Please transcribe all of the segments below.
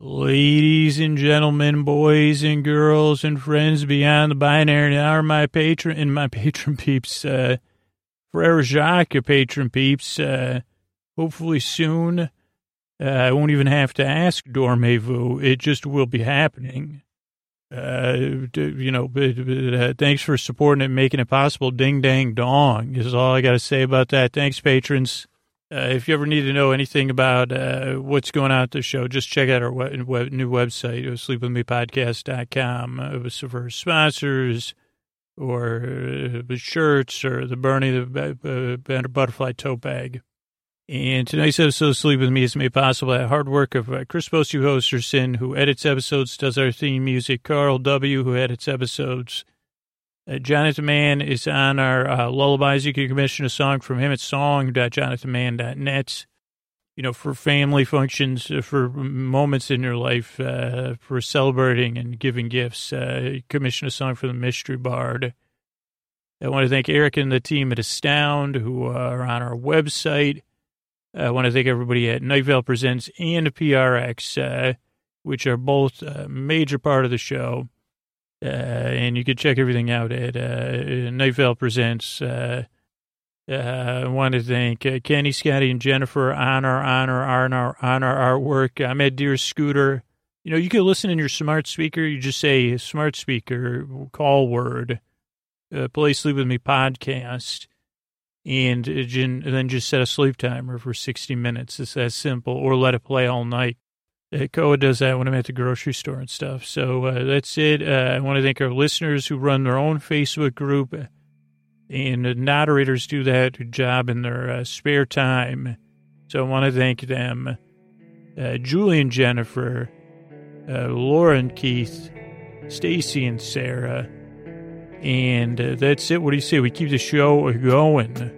Ladies and gentlemen, boys and girls and friends beyond the binary, now are my patron and my patron peeps, uh, Frere Jacques, your patron peeps, uh, hopefully soon. Uh, I won't even have to ask Dormevu. It just will be happening. Uh, you know, uh, thanks for supporting it, making it possible. Ding dang dong is all I got to say about that. Thanks, patrons. Uh, if you ever need to know anything about uh, what's going on at the show, just check out our web, web, new website, sleepwithmepodcast.com. Uh, it was for sponsors or uh, the shirts or the Bernie the uh, butterfly tote bag. And tonight's episode of Sleep With Me is made possible by hard work of uh, Chris Bosey Hosterson, who edits episodes, does our theme music, Carl W., who edits episodes, uh, Jonathan Mann is on our uh, lullabies. You can commission a song from him at song.jonathanmann.net. You know, for family functions, uh, for moments in your life, uh, for celebrating and giving gifts. Uh, commission a song from the Mystery Bard. I want to thank Eric and the team at Astound who are on our website. I want to thank everybody at Night Vale Presents and PRX, which are both a major part of the show. Uh, and you can check everything out at uh, Night Vale Presents. Uh, uh, I want to thank uh, Kenny, Scotty, and Jennifer on our, on our, on our, on our artwork. I'm at Dear Scooter. You know, you can listen in your smart speaker. You just say smart speaker, call word, uh, play Sleep With Me podcast, and then just set a sleep timer for 60 minutes. It's that simple, or let it play all night. Uh, Koa does that when I'm at the grocery store and stuff. So uh, that's it. Uh, I want to thank our listeners who run their own Facebook group, and the moderators do that job in their uh, spare time. So I want to thank them. Uh, Julie and Jennifer, uh, Laura and Keith, Stacy and Sarah. And that's it. What do you say? We keep the show going.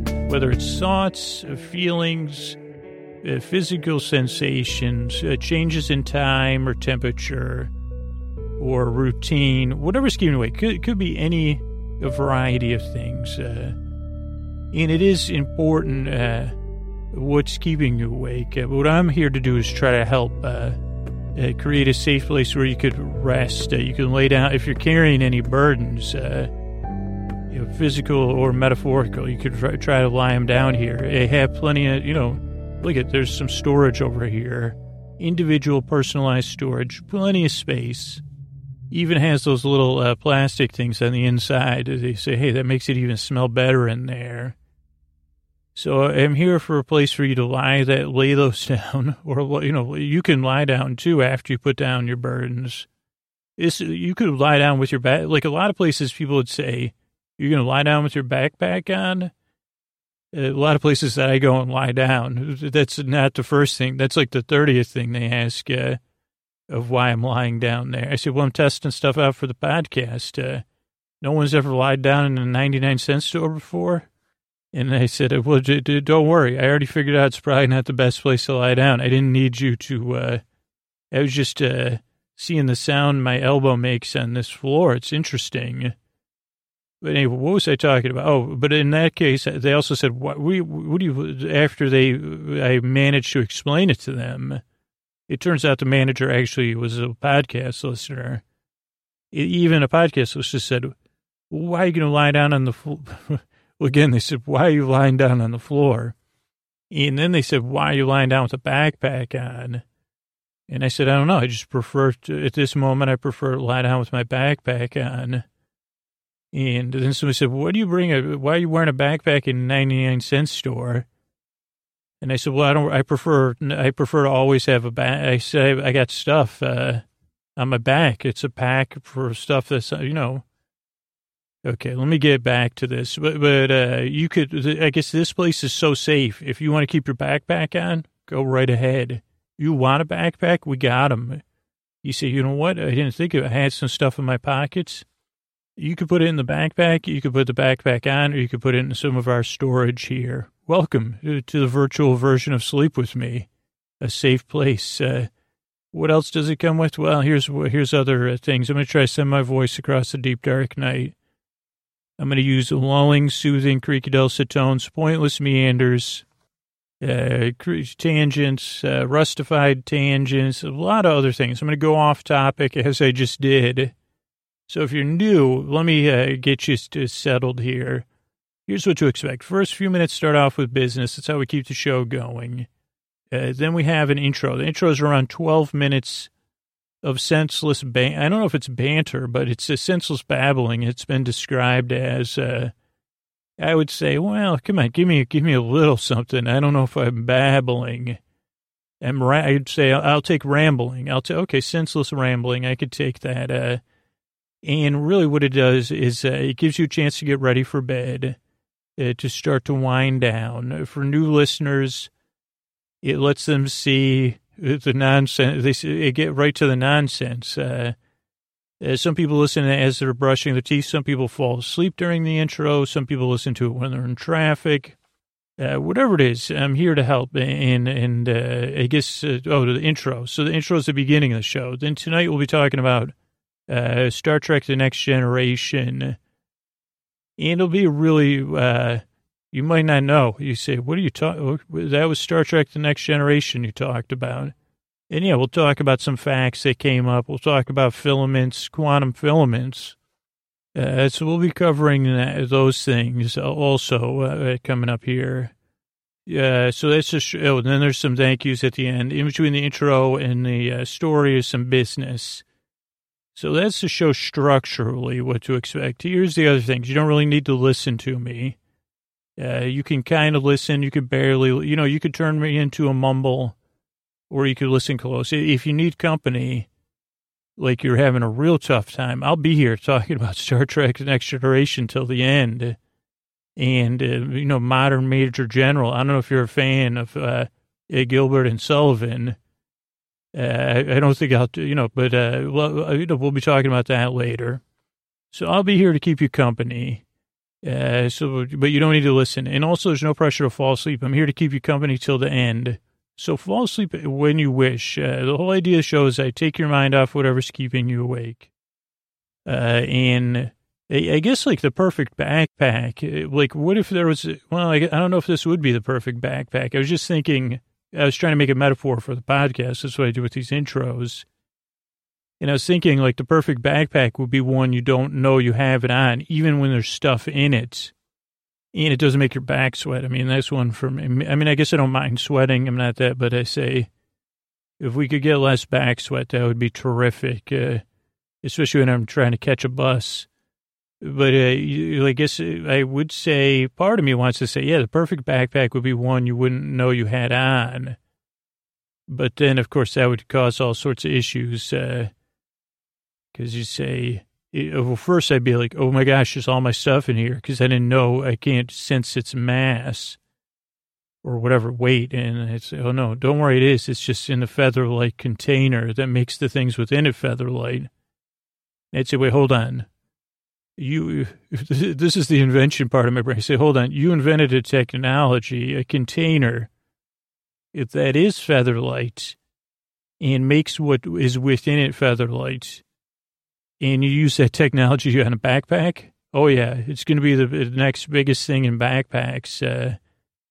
whether it's thoughts, uh, feelings, uh, physical sensations, uh, changes in time or temperature, or routine, whatever's keeping you awake. Could, could be any variety of things. Uh, and it is important uh, what's keeping you awake. Uh, what I'm here to do is try to help create a safe place where you could rest. you can lay down if you're carrying any burdens you know, physical or metaphorical. You could try, try to lie them down here. They have plenty of, you know, look at there's some storage over here, individual personalized storage, plenty of space. Even has those little uh, plastic things on the inside. They say, hey, that makes it even smell better in there. So I'm here for a place for you to lie that lay those down, or you know, you can lie down too after you put down your burdens. This you could lie down with your back. Like a lot of places, people would say, you're going to lie down with your backpack on? A lot of places that I go and lie down, that's not the first thing. That's like the 30th thing they ask uh, of why I'm lying down there. I said, well, I'm testing stuff out for the podcast. Uh, no one's ever lied down in a 99 cent store before. And I said, well, don't worry. I already figured out it's probably not the best place to lie down. I didn't need you to, uh, I was just uh, seeing the sound my elbow makes on this floor. It's interesting. But anyway, what was I talking about? Oh, but in that case, they also said, "What we what do you?" After they, I managed to explain it to them. It turns out the manager actually was a podcast listener. Even a podcast listener said, "Why are you going to lie down on the floor?" well, again, they said, "Why are you lying down on the floor?" And then they said, "Why are you lying down with a backpack on?" And I said, "I don't know. I just prefer to, at this moment. I prefer to lie down with my backpack on." And then somebody said, "What do you bring? A, why are you wearing a backpack in a ninety nine cent store?" And I said, "Well, I don't. I prefer. I prefer to always have a bag. I say I got stuff uh, on my back. It's a pack for stuff that's you know." Okay, let me get back to this. But but uh, you could. I guess this place is so safe. If you want to keep your backpack on, go right ahead. You want a backpack? We got them. You say, you know what? I didn't think of it. I had some stuff in my pockets. You could put it in the backpack. You could put the backpack on, or you could put it in some of our storage here. Welcome to the virtual version of Sleep With Me, a safe place. Uh, what else does it come with? Well, here's here's other uh, things. I'm going to try to send my voice across the deep dark night. I'm going to use lulling, soothing, creaky dulcet tones, pointless meanders, uh, tangents, uh, rustified tangents, a lot of other things. I'm going to go off topic as I just did. So if you're new, let me uh, get you settled here. Here's what to expect. First few minutes start off with business. That's how we keep the show going. Uh, then we have an intro. The intro is around 12 minutes of senseless ban- I don't know if it's banter, but it's a senseless babbling. It's been described as uh, I would say, well, come on, give me, give me a little something. I don't know if I'm babbling. I'm ra- I'd say I'll, I'll, take rambling. I'll take, okay, senseless rambling. I could take that. Uh, and really what it does is uh, it gives you a chance to get ready for bed, uh, to start to wind down. For new listeners, it lets them see the nonsense. They, get right to the nonsense. Uh, uh, some people listen as they're brushing their teeth. Some people fall asleep during the intro. Some people listen to it when they're in traffic. Uh, whatever it is, I'm here to help. And and uh, I guess uh, oh, the intro. So the intro is the beginning of the show. Then tonight we'll be talking about uh, Star Trek: The Next Generation, and it'll be really. Uh, you might not know. You say, "What are you talking?" That was Star Trek: The Next Generation you talked about. And yeah, we'll talk about some facts that came up. We'll talk about filaments, quantum filaments. Uh, so we'll be covering that, those things also uh, coming up here. Yeah, so that's just, oh, and then there's some thank yous at the end. In between the intro and the uh, story is some business. So that's to show structurally what to expect. Here's the other things. You don't really need to listen to me. Uh, you can kind of listen. You could barely, you know, you could turn me into a mumble or you could listen close. If you need company, like you're having a real tough time, I'll be here talking about Star Trek Next Generation till the end. And, uh, you know, modern Major General. I don't know if you're a fan of uh, Gilbert and Sullivan. Uh, I don't think I'll, you know, but uh, well, uh, you know, we'll be talking about that later. So I'll be here to keep you company. Uh, so, but you don't need to listen. And also, there's no pressure to fall asleep. I'm here to keep you company till the end. So fall asleep when you wish. Uh, the whole idea of the show is I take your mind off whatever's keeping you awake. Uh, and I, I guess like the perfect backpack, uh, like what if there was, well, I, I don't know if this would be the perfect backpack. I was just thinking, I was trying to make a metaphor for the podcast. That's what I do with these intros. And I was thinking like the perfect backpack would be one you don't know you have it on, even when there's stuff in it and it doesn't make your back sweat. I mean, that's one for me. I mean, I guess I don't mind sweating. I'm not that, but I say if we could get less back sweat, that would be terrific, uh, especially when I'm trying to catch a bus. But uh, I guess I would say part of me wants to say, yeah, the perfect backpack would be one you wouldn't know you had on. But then, of course, that would cause all sorts of issues because uh, you say, well, first I'd be like, oh my gosh, there's all my stuff in here because I didn't know I can't sense its mass or whatever weight. And it's, oh no, don't worry, it is. It's just in a feather-light container that makes the things within it feather-light. I'd say, wait, hold on. You, this is the invention part of my brain. I say, hold on, you invented a technology, a container if that is feather-light and makes what is within it feather-light and you use that technology on a backpack, oh yeah, it's going to be the, next biggest thing in backpacks. Uh,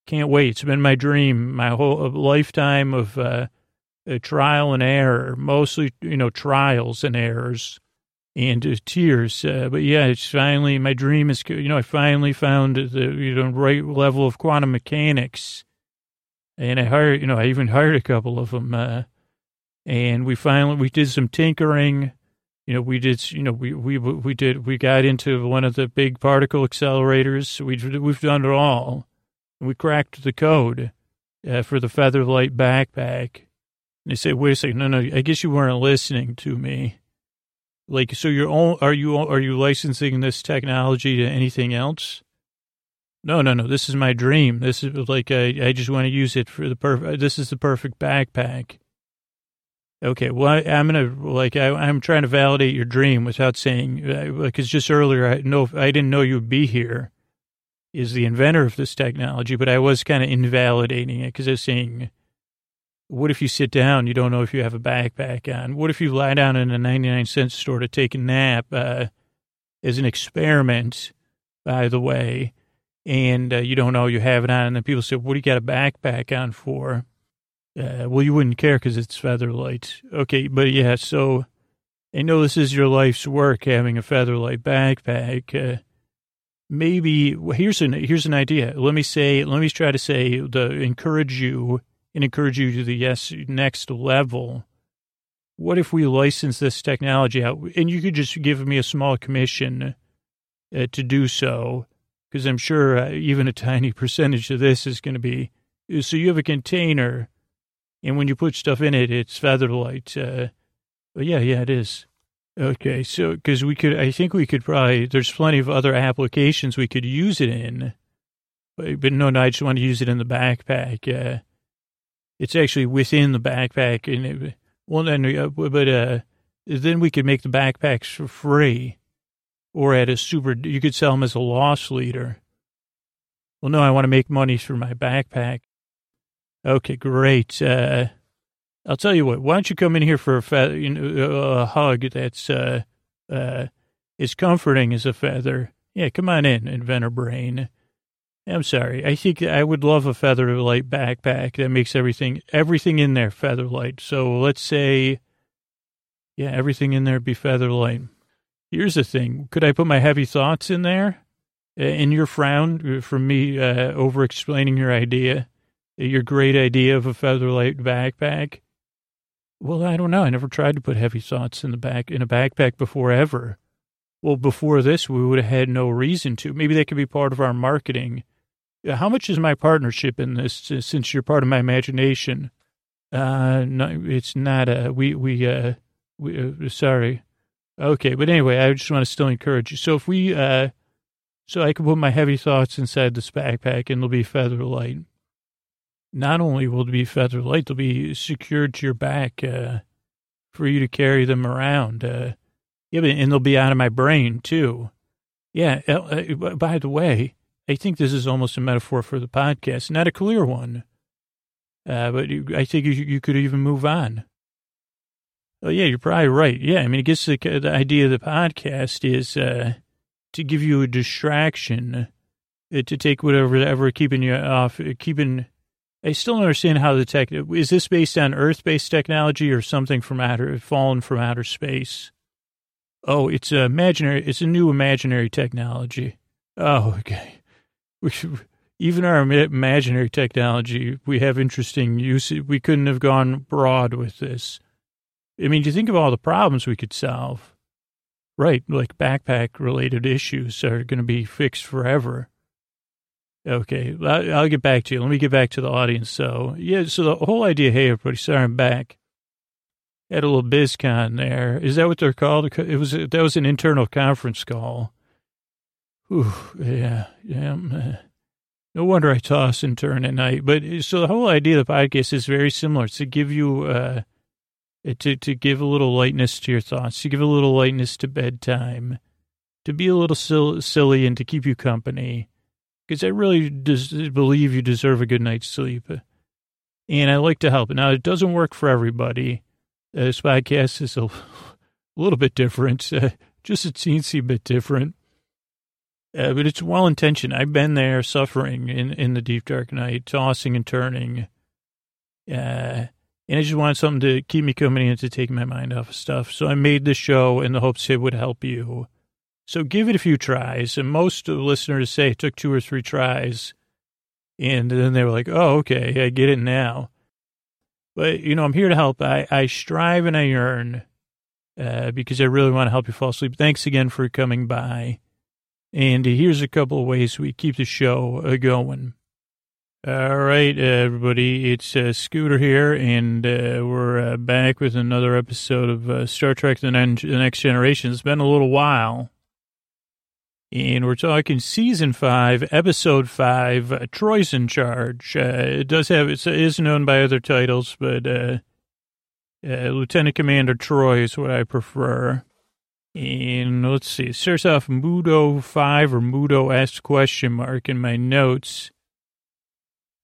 can't wait. It's been my dream, my whole lifetime of uh, trial and error, mostly you know trials and errors and tears. Uh, but yeah, it's finally my dream is you know I finally found the you know right level of quantum mechanics, and I hired you know I even hired a couple of them, uh, and we finally we did some tinkering you know, we did, you know, we, we, we did, we got into one of the big particle accelerators. We, we've done it all. We cracked the code uh, for the Featherlight backpack. And they say, wait a second. No, no, I guess you weren't listening to me. Like, so you're all, are you, are you licensing this technology to anything else? No, no, no. This is my dream. This is like, I, I just want to use it for the perfect, this is the perfect backpack. Okay, well, I, am gonna like I, I'm trying to validate your dream without saying uh, because just earlier I know I didn't know you would be here. Is the inventor of this technology, but I was kind of invalidating it because I was saying, what if you sit down, you don't know if you have a backpack on? What if you lie down in a 99 cent store to take a nap uh, as an experiment, by the way, and uh, you don't know you have it on, and then people say, what do you got a backpack on for? Uh, well, you wouldn't care because it's Featherlight. Okay, but yeah, so I know this is your life's work having a Featherlight backpack. Uh, maybe here's an here's an idea. Let me say, let me try to say the encourage you and encourage you to the yes next level. What if we license this technology out and you could just give me a small commission uh, to do so? Because I'm sure uh, even a tiny percentage of this is going to be. So you have a container and when you put stuff in it, it's featherlight. Uh, yeah, yeah, it is. Okay, so because we could, I think we could probably. There's plenty of other applications we could use it in, but, but no, no, I just want to use it in the backpack. Uh, it's actually within the backpack, and it, well, then, uh, but uh, then we could make the backpacks for free, or at a super. You could sell them as a loss leader. Well, no, I want to make money for my backpack. Okay, great. Uh, I'll tell you what. Why don't you come in here for a, fe- you know, a hug that's uh, uh, as comforting as a feather? Yeah, come on in, inventor brain. I'm sorry. I think I would love a featherlight backpack that makes everything everything in there featherlight. So let's say, yeah, everything in there be featherlight. Here's the thing: could I put my heavy thoughts in there? In your frown uh, from me uh, over explaining your idea your great idea of a featherlight backpack? Well, I don't know. I never tried to put heavy thoughts in the back in a backpack before ever. Well, before this, we would have had no reason to. Maybe that could be part of our marketing. How much is my partnership in this? Since you're part of my imagination, uh, no, it's not. Uh, we we uh, we uh, sorry. Okay, but anyway, I just want to still encourage you. So if we, uh, so I can put my heavy thoughts inside this backpack and they'll be feather light. not only will it be feather light, they'll be secured to your back uh, for you to carry them around. Uh, yeah, and they'll be out of my brain too. Yeah. Uh, uh by the way, I think this is almost a metaphor for the podcast, not a clear one. Uh, but I think you, you could even move on. Oh, yeah, you're probably right. Yeah, I mean, I guess the, the idea of the podcast is uh, to give you a distraction, uh, to take whatever, ever keeping you off, keeping I still don't understand how the tech is this based on Earth-based technology or something from outer fallen from outer space. Oh, it's imaginary. It's a new imaginary technology. Oh, okay. Even our imaginary technology, we have interesting use. We couldn't have gone broad with this. I mean, you think of all the problems we could solve? Right, like backpack related issues are going to be fixed forever. Okay, I'll get back to you. Let me get back to the audience. So, yeah, so the whole idea, hey, everybody, sorry I'm back. Had a little BizCon there. Is that what they're called? It was that was an internal conference call. Ooh, yeah, yeah. No wonder I toss and turn at night. But so the whole idea of the podcast is very similar. It's to give you, uh, to to give a little lightness to your thoughts, to give a little lightness to bedtime, to be a little silly and to keep you company because I really des- believe you deserve a good night's sleep. And I like to help. Now, it doesn't work for everybody. Uh, this podcast is a, a little bit different, uh, just a teensy bit different. Uh, but it's well intentioned. I've been there suffering in, in the deep dark night, tossing and turning. Uh, and I just wanted something to keep me company and to take my mind off of stuff. So I made the show in the hopes it would help you. So give it a few tries. And most of the listeners say it took two or three tries. And then they were like, oh, okay, I get it now. But, you know, I'm here to help. I, I strive and I yearn uh, because I really want to help you fall asleep. Thanks again for coming by. And here's a couple of ways we keep the show uh, going. All right, everybody, it's uh, Scooter here, and uh, we're uh, back with another episode of uh, Star Trek the, the Next Generation. It's been a little while. And we're talking season five, episode five, uh, Troi's in Charge. Uh, it does have, it is known by other titles, but Lieutenant Commander Troi is what I prefer. And let's see, it starts off Mudo 5 or Mudo S question mark in my notes,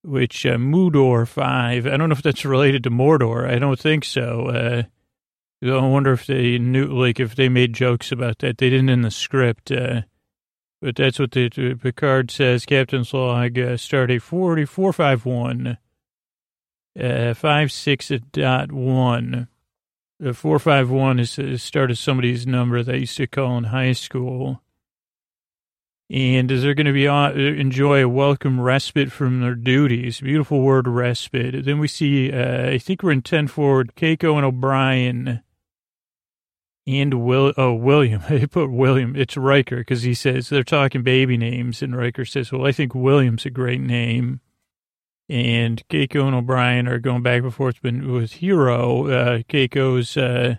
which uh, Mudor 5. I don't know if that's related to Mordor. I don't think so. Uh, I wonder if they knew, like, if they made jokes about that. They didn't in the script. Uh, but that's what the, the Picard says. Captain's log, uh, start a 4451, uh, 56.1. The 451 is the start of somebody's number that I used to call in high school. And is there going to be uh, enjoy a welcome respite from their duties? Beautiful word, respite. Then we see, uh, I think we're in 10 forward, Keiko and O'Brien and Will. Oh, William. I put William. It's Riker because he says they're talking baby names, and Riker says, "Well, I think William's a great name." And Keiko and O'Brien are going back and forth been with Hero. Uh, Keiko's, uh,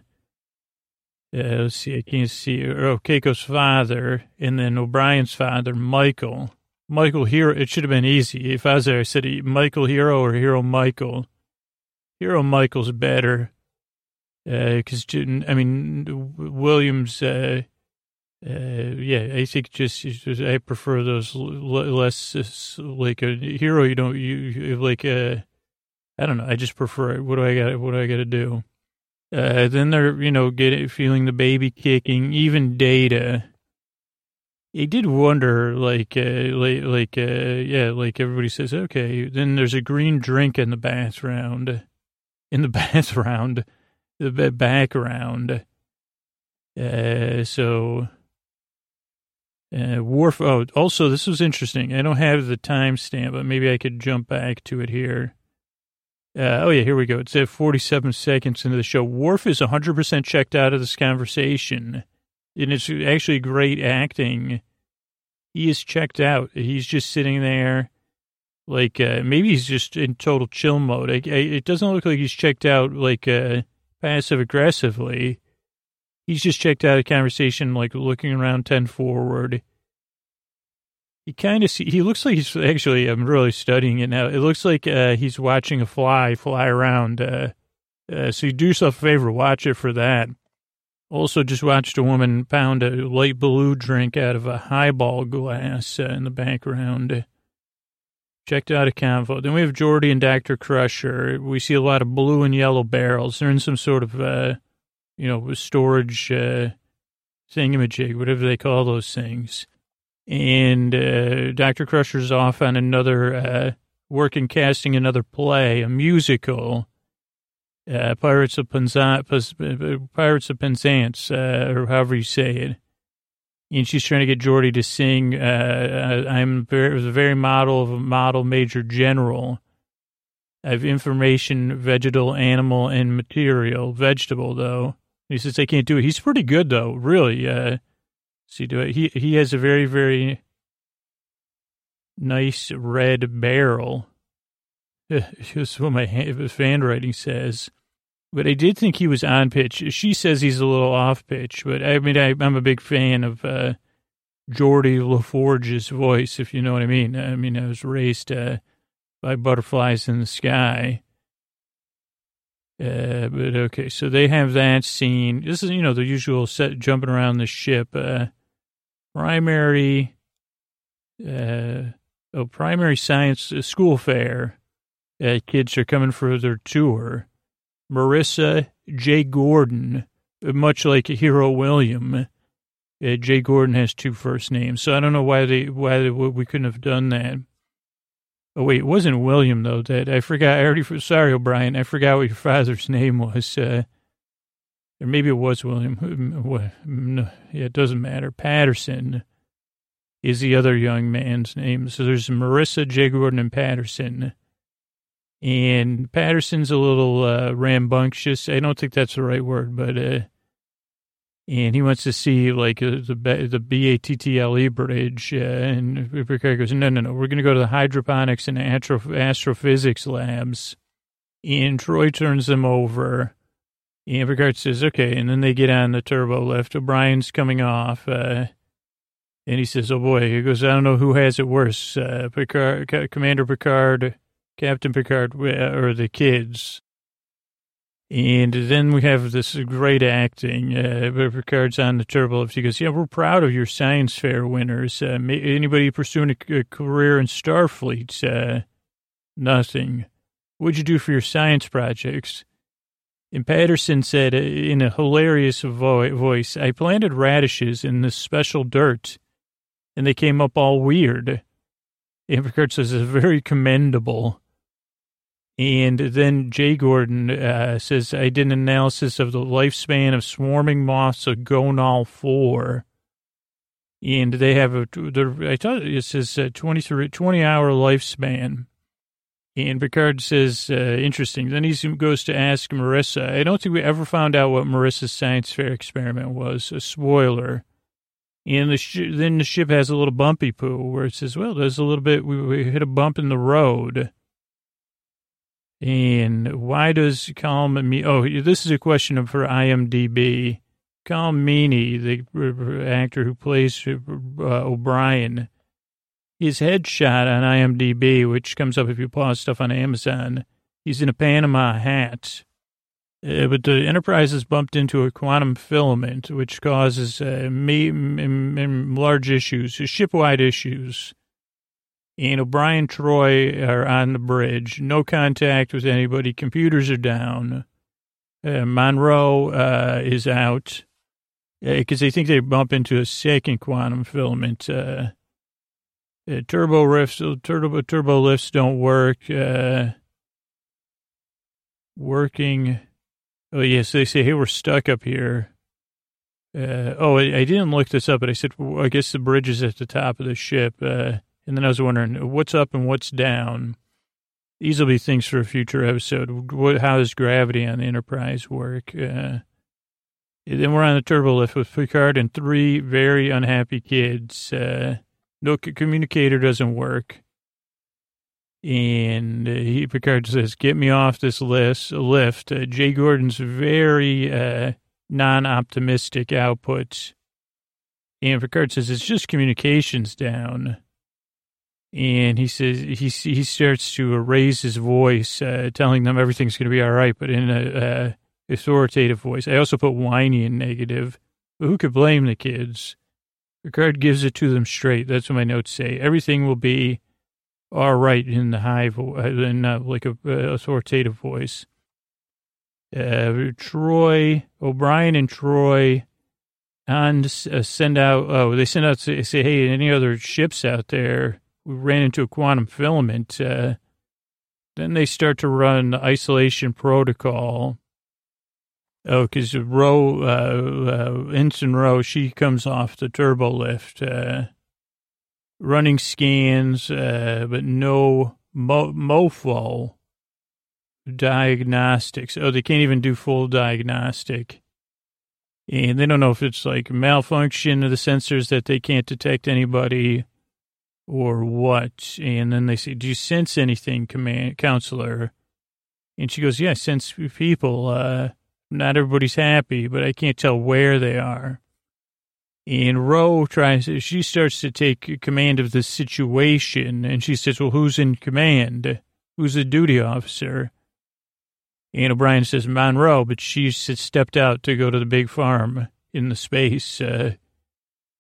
uh, let's see, I can't see. Oh, Keiko's father, and then O'Brien's father, Michael. Michael Hero. It should have been easy. If I was there, I said Michael Hero or Hero Michael. Hero Michael's better. Because, uh, I mean, Williams, uh, yeah, I think just, just, I prefer those less like a hero. You don't you like uh, I don't know. I just prefer. What do I got? What do I got to do? Uh, then they're you know getting feeling the baby kicking. Even Data. I did wonder, like, uh, like, like, uh, yeah, like everybody says, okay. Then there's a green drink in the background, in the background, the background. Uh, so uh, Worf. Oh, also, this was interesting. I don't have the timestamp, but maybe I could jump back to it here. Uh, oh, yeah, here we go. It's at 47 seconds into the show. Worf is 100% checked out of this conversation, and it's actually great acting. He is checked out. He's just sitting there, like, uh, maybe he's just in total chill mode. I, I, it doesn't look like he's checked out, like, uh, passive aggressively. He's just checked out a conversation, like looking around 10 forward. He kind of he looks like he's actually, I'm really studying it now. It looks like uh, he's watching a fly fly around. Uh, uh, so you do yourself a favor, watch it for that. Also, just watched a woman pound a light blue drink out of a highball glass uh, in the background. Checked out a convo. Then we have Geordi and Dr. Crusher. We see a lot of blue and yellow barrels. They're in some sort of uh, you know, storage uh, thingamajig, whatever they call those things. And uh, Dr. Crusher's off on another, uh, working casting another play, a musical, uh, Pirates of Penzance, Pirates of Penzance, uh, or however you say it. And she's trying to get Geordi to sing. Uh, I'm very, a very model of a model major general I have information, vegetal, animal, and material. Vegetable, though. He says they can't do it. He's pretty good though, really. Uh, see, do it. He he has a very very nice red barrel. That's what my fan writing says. But I did think he was on pitch. She says he's a little off pitch, but I mean, I, am a big fan of uh, Geordi LaForge's voice, if you know what I mean. I mean, I was raised uh, by butterflies in the sky. Uh, but okay, so they have that scene. This is, you know, the usual set jumping around the ship. Uh, primary, uh, oh, primary science uh, school fair. Uh, kids are coming for their tour. Marissa J. Gordon, uh, much like Hero William. Uh, Jay Gordon has two first names, so I don't know why they why they, we couldn't have done that. Oh, wait, it wasn't William, though, that I forgot. I already, sorry, O'Brien. I forgot what your father's name was. Uh, or maybe it was William. No, yeah, it doesn't matter. Patterson is the other young man's name. So there's Marissa, J. Gordon, and Patterson. And Patterson's a little uh, rambunctious. I don't think that's the right word, but uh, and he wants to see like uh, the the BATTLE bridge. Uh, and Picard goes, no, no, no, we're going to go to the hydroponics and astro- astrophysics labs. And Troi turns them over. And Picard says, okay. And then they get on the turbo lift. O'Brien's coming off. Uh, and he says, oh boy, he goes, I don't know who has it worse, uh, Picard, Commander Picard, Captain Picard, uh, or the kids. And then we have this great acting. Uh, Picard's on the turbo lift. He goes, "Yeah, we're proud of your science fair winners. Uh, anybody pursuing a, a, career in Starfleet? Uh, nothing. What'd you do for your science projects?" And Patterson said uh, in a hilarious vo- voice, "I planted radishes in this special dirt, and they came up all weird." And Picard says, "It's very commendable." And then Jay Gordon uh, says, I did an analysis of the lifespan of swarming moths of Gonal 4. And they have a, I thought it says a 20, 20 hour lifespan. And Picard says, uh, interesting. Then he goes to ask Marissa. I don't think we ever found out what Marissa's science fair experiment was. A spoiler. And the sh- then the ship has a little bumpy poo where it says, well, there's a little bit, we, we hit a bump in the road. And why does Calm me? Oh, this is a question for IMDb. Colm Meaney, the actor who plays uh, O'Brien, his headshot on IMDb, which comes up if you pause stuff on Amazon, he's in a Panama hat. Uh, but the Enterprise has bumped into a quantum filament, which causes uh, me, large issues, ship-wide issues and O'Brien Troi are on the bridge. No contact with anybody. Computers are down. Uh, Monroe uh, is out because uh, they think they bump into a second quantum filament. Uh, uh, turbo lifts, turbo turbo lifts don't work. Uh, working. Oh yes, they say, "Hey, we're stuck up here." oh, I, I, didn't look this up, but I said, well, I guess the bridge is at the top of the ship. And then I was wondering what's up and what's down. These will be things for a future episode. What, how does gravity on the Enterprise work? Uh, then we're on the turbo lift with Picard and three very unhappy kids. Uh, no communicator doesn't work. And uh, he, Picard says, get me off this list, lift. Uh, Jay Gordon's very uh, non-optimistic output. And Picard says, it's just communications down and he says he he starts to raise his voice, uh, telling them everything's going to be all right, but in a, authoritative voice. I also put whiny and negative, but who could blame the kids? Picard gives it to them straight. That's what my notes say. Everything will be all right in the high voice, uh, in uh, like a uh, authoritative voice. Uh, Troi, O'Brien and Troi and uh, send out. Oh, they send out say, hey, any other ships out there? We ran into a quantum filament. Uh, then they start to run the isolation protocol. Oh, because Ro, uh, uh, Ensign Ro, she comes off the turbo lift, uh, running scans, uh, but no mo- mofo diagnostics. Oh, they can't even do full diagnostic. And they don't know if it's like malfunction of the sensors that they can't detect anybody or what? And then they say, do you sense anything, command counselor? And she goes, yeah, I sense people. Uh, not everybody's happy, but I can't tell where they are. And Ro tries, she starts to take command of the situation. And she says, well, who's in command? Who's the duty officer? And O'Brien says, Monroe, but she's stepped out to go to the big farm in the space. Uh,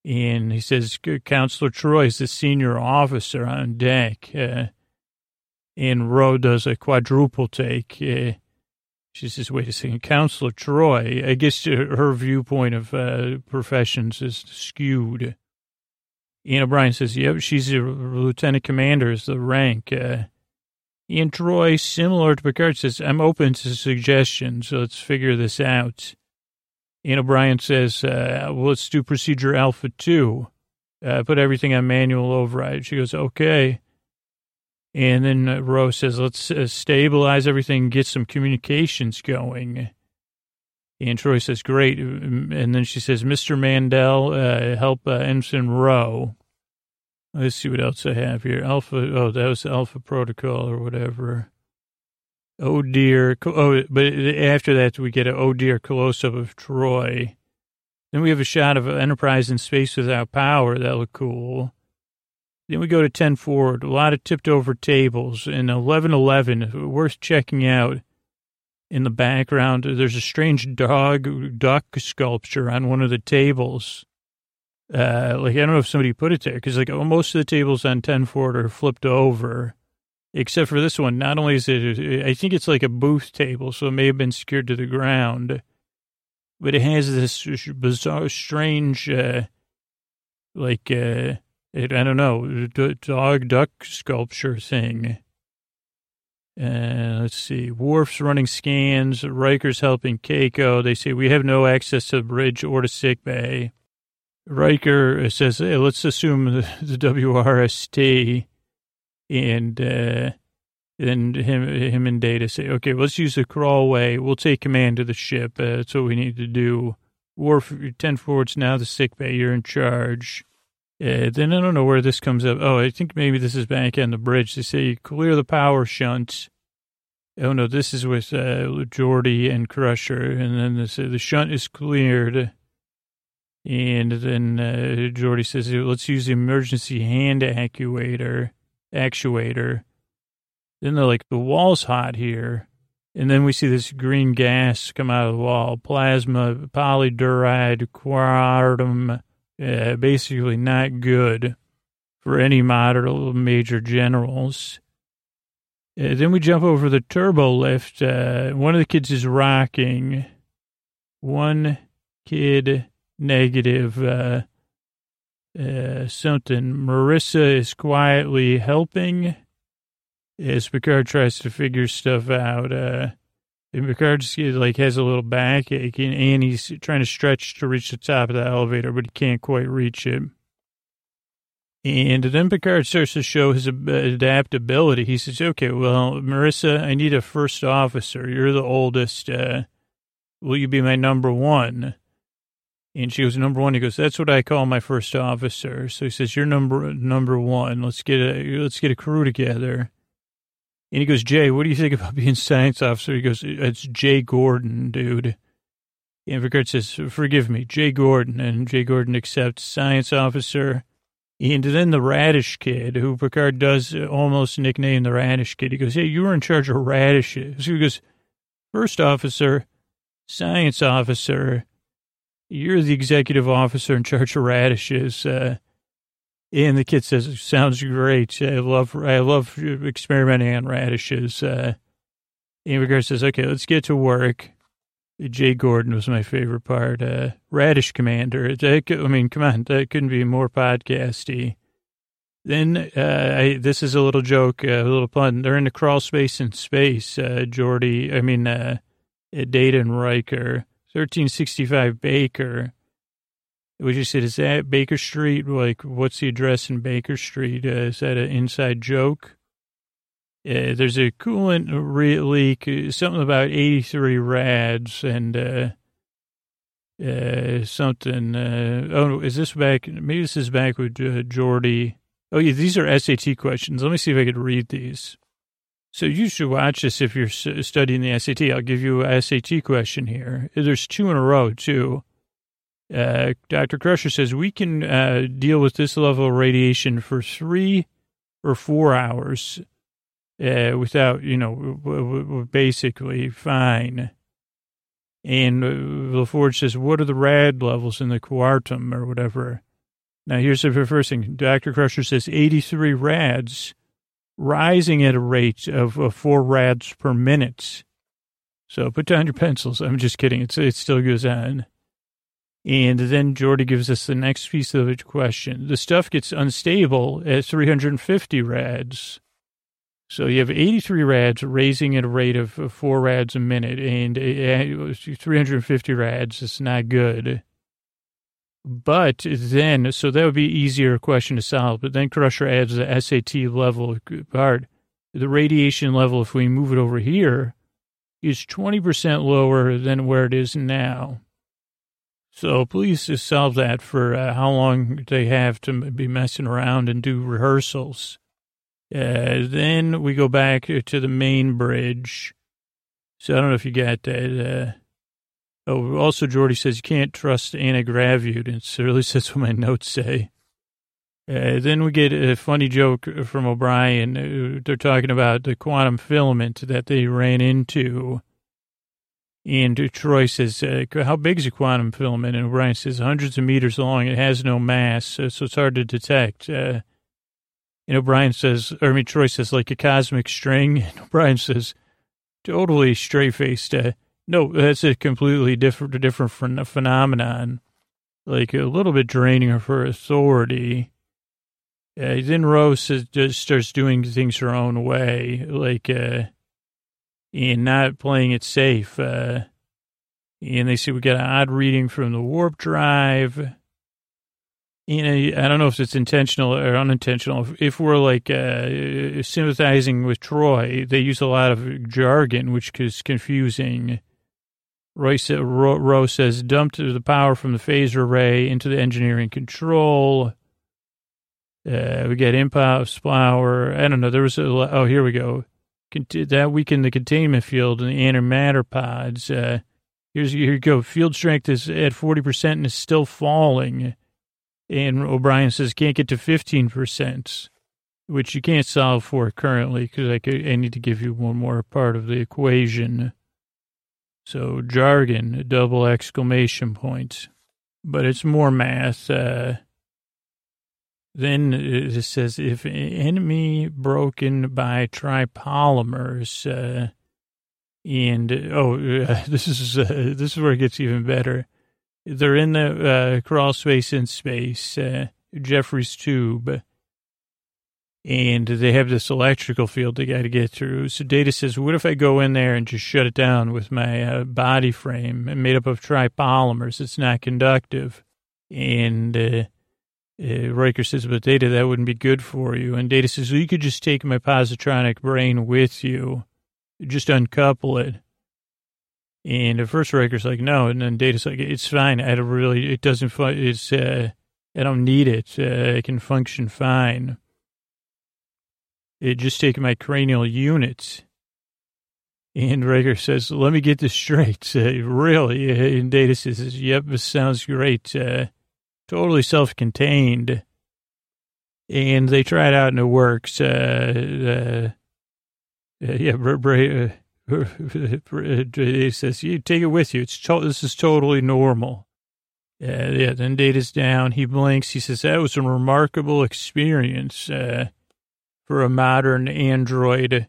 and he says, Counselor Troi is the senior officer on deck. Uh, and Ro does a quadruple take. Uh, she says, wait a second, Counselor Troi, I guess her viewpoint of uh, professions is skewed. Ian O'Brien says, yep, she's a lieutenant commander, is the rank. Uh, Ian Troi, similar to Picard, says, I'm open to suggestions, so let's figure this out. Ian O'Brien says, uh, well, let's do procedure alpha two. Uh, put everything on manual override. She goes, okay. And then uh, Rose says, let's uh, stabilize everything, get some communications going. And Troi says, great. And then she says, Mr. Mandel, uh, help uh, Ensign Ro. Let's see what else I have here. Alpha, oh, that was Alpha Protocol or whatever. Oh dear. Oh, but after that, we get a oh dear close up of Troi. Then we have a shot of Enterprise in space without power. That looked cool. Then we go to 10 forward, a lot of tipped over tables. And 1111, worth checking out. in the background. There's a strange dog duck sculpture on one of the tables. Uh, like I don't know if somebody put it there because like most of the tables on 10 Fort are flipped over, except for this one. Not only is it, I think it's like a booth table, so it may have been secured to the ground, but it has this bizarre, strange, uh, like uh, it, I don't know, dog duck sculpture thing. Uh, let's see. Worf's running scans. Riker's helping Keiko. They say we have no access to the bridge or to sick bay. Riker says, hey, let's assume the, the WRST. And uh, then him, him and Data say, okay, let's use the crawlway. We'll take command of the ship. Uh, that's what we need to do. Worf, 10 forwards now, the sick bay. You're in charge. Uh, then I don't know where this comes up. Oh, I think maybe this is back on the bridge. They say clear the power shunt. Oh no, this is with uh, Geordi and Crusher, and then this, uh, the shunt is cleared. And then uh, Geordi says, "Let's use the emergency hand actuator." Actuator. Then they're like, "The wall's hot here," and then we see this green gas come out of the wall. Plasma, polyduride, quartum uh, basically not good for any moderate major generals. Uh, then we jump over the turbo lift. Uh, one of the kids is rocking. One kid negative uh, uh, something. Marissa is quietly helping as Picard tries to figure stuff out. Uh, and Picard just like has a little backache, and, he's trying to stretch to reach the top of the elevator, but he can't quite reach it. And then Picard starts to show his adaptability. He says, "Okay, well, Marissa, I need a first officer. You're the oldest. Uh, will you be my number one?" And she goes, "Number one." He goes, "That's what I call my first officer." So he says, "You're number number one. Let's get a let's get a crew together." And he goes, Jay, what do you think about being science officer? He goes, it's Jay Gordon, dude. And Picard says, forgive me, Jay Gordon. And Jay Gordon accepts science officer. And then the radish kid, who Picard does almost nickname the radish kid. He goes, hey, you were in charge of radishes. So he goes, first officer, science officer. You're the executive officer in charge of radishes. Uh, and the kid says, "Sounds great. I love I love experimenting on radishes." Uh, and says, "Okay, let's get to work." Jay Gordon was my favorite part. Uh, Radish Commander. I mean, come on, that couldn't be more podcasty. Then uh, I, this is a little joke, a little pun. They're in the crawl space in space. Uh, Geordi, I mean, uh, Data and Riker, thirteen sixty five Baker. Would you said, is that Baker Street? Like, what's the address in Baker Street? Uh, is that an inside joke? Uh, there's a coolant re- leak, uh, something about 83 rads and uh, uh, something. Uh, oh, is this back? Maybe this is back with Geordi. Oh, yeah, these are SAT questions. Let me see if I could read these. So you should watch this if you're studying the SAT. I'll give you a SAT question here. There's two in a row, too. Uh, Dr. Crusher says we can uh, deal with this level of radiation for three or four hours uh, without, you know, basically fine. And uh, LaForge says, what are the rad levels in the quartum or whatever? Now, here's the first thing. Dr. Crusher says 83 rads, rising at a rate of, of four rads per minute. So put down your pencils. I'm just kidding. It's, it still goes on. And then Geordi gives us the next piece of the question. The stuff gets unstable at 350 rads. So you have 83 rads raising at a rate of four rads a minute, and uh, 350 rads is not good. But then, so that would be easier question to solve. But then Crusher adds the SAT level part. The radiation level, if we move it over here, is 20% lower than where it is now. So please just solve that for uh, how long they have to be messing around and do rehearsals. Uh, then we go back to the main bridge. So I don't know if you got that. Uh, oh, also Geordi says you can't trust anti-gravity. At least that's what my notes say. Uh, then we get a funny joke from O'Brien. Uh, they're talking about the quantum filament that they ran into And Troi says, uh, how big is a quantum filament? And O'Brien says, hundreds of meters long. It has no mass, so it's hard to detect. Uh, and O'Brien says, or I mean, Troi says, like a cosmic string. And O'Brien says, totally straight faced, uh, no, that's a completely different, different phenomenon. Like a little bit draining her authority. Uh, then Rose just starts doing things her own way, like, uh, and not playing it safe. Uh, and they say we got an odd reading from the warp drive you know, I don't know if it's intentional or unintentional. If we're like uh, sympathizing with Troi, they use a lot of jargon, which is confusing. Roy sa- Ro, says, dumped the power from the phaser array into the engineering control. Uh, we get impulse power. I don't know. There was a, oh, here we go. Cont- that weakened the containment field in the antimatter pods. Uh, here's, here you go. Field strength is at 40% and is still falling. And O'Brien says can't get to 15%, which you can't solve for currently because I, I need to give you one more part of the equation. So jargon, double exclamation points. But it's more math. Uh, then it says if enemy broken by tripolymers, uh, and oh, uh, this is uh, this is where it gets even better. They're in the uh, crawl space in space, uh, Jefferies tube, and they have this electrical field they got to get through. So Data says, "What if I go in there and just shut it down with my uh, body frame made up of tripolymers? It's not conductive." And uh, uh, Riker says, "But Data, that wouldn't be good for you." And Data says, "Well, you could just take my positronic brain with you, just uncouple it." And at first Riker's like, no. And then Data's like, it's fine. I don't really, it doesn't, it's, uh, I don't need it. Uh, it can function fine. It just take my cranial units. And Riker says, let me get this straight. Uh, really? And Data says, yep, this sounds great. Uh, totally self-contained. And they try it out and it works. Uh, uh, yeah, Bra- he says, you take it with you. It's to- this is totally normal. Yeah. Then Data's down. He blinks. He says, that was a remarkable experience uh, for a modern android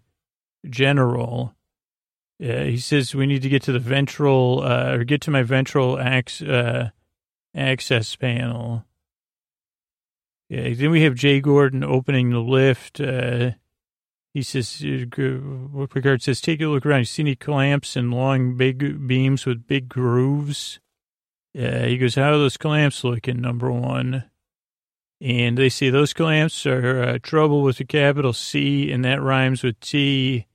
general. Yeah, he says we need to get to the ventral, uh, or get to my ventral ac- uh, access panel. Yeah, then we have Jay Gordon opening the lift. Uh, he says, uh, Picard says, take a look around. You see any clamps and long big beams with big grooves? Uh, he goes, how are those clamps looking, number one? And they say those clamps are uh, trouble with a capital C, and that rhymes with T,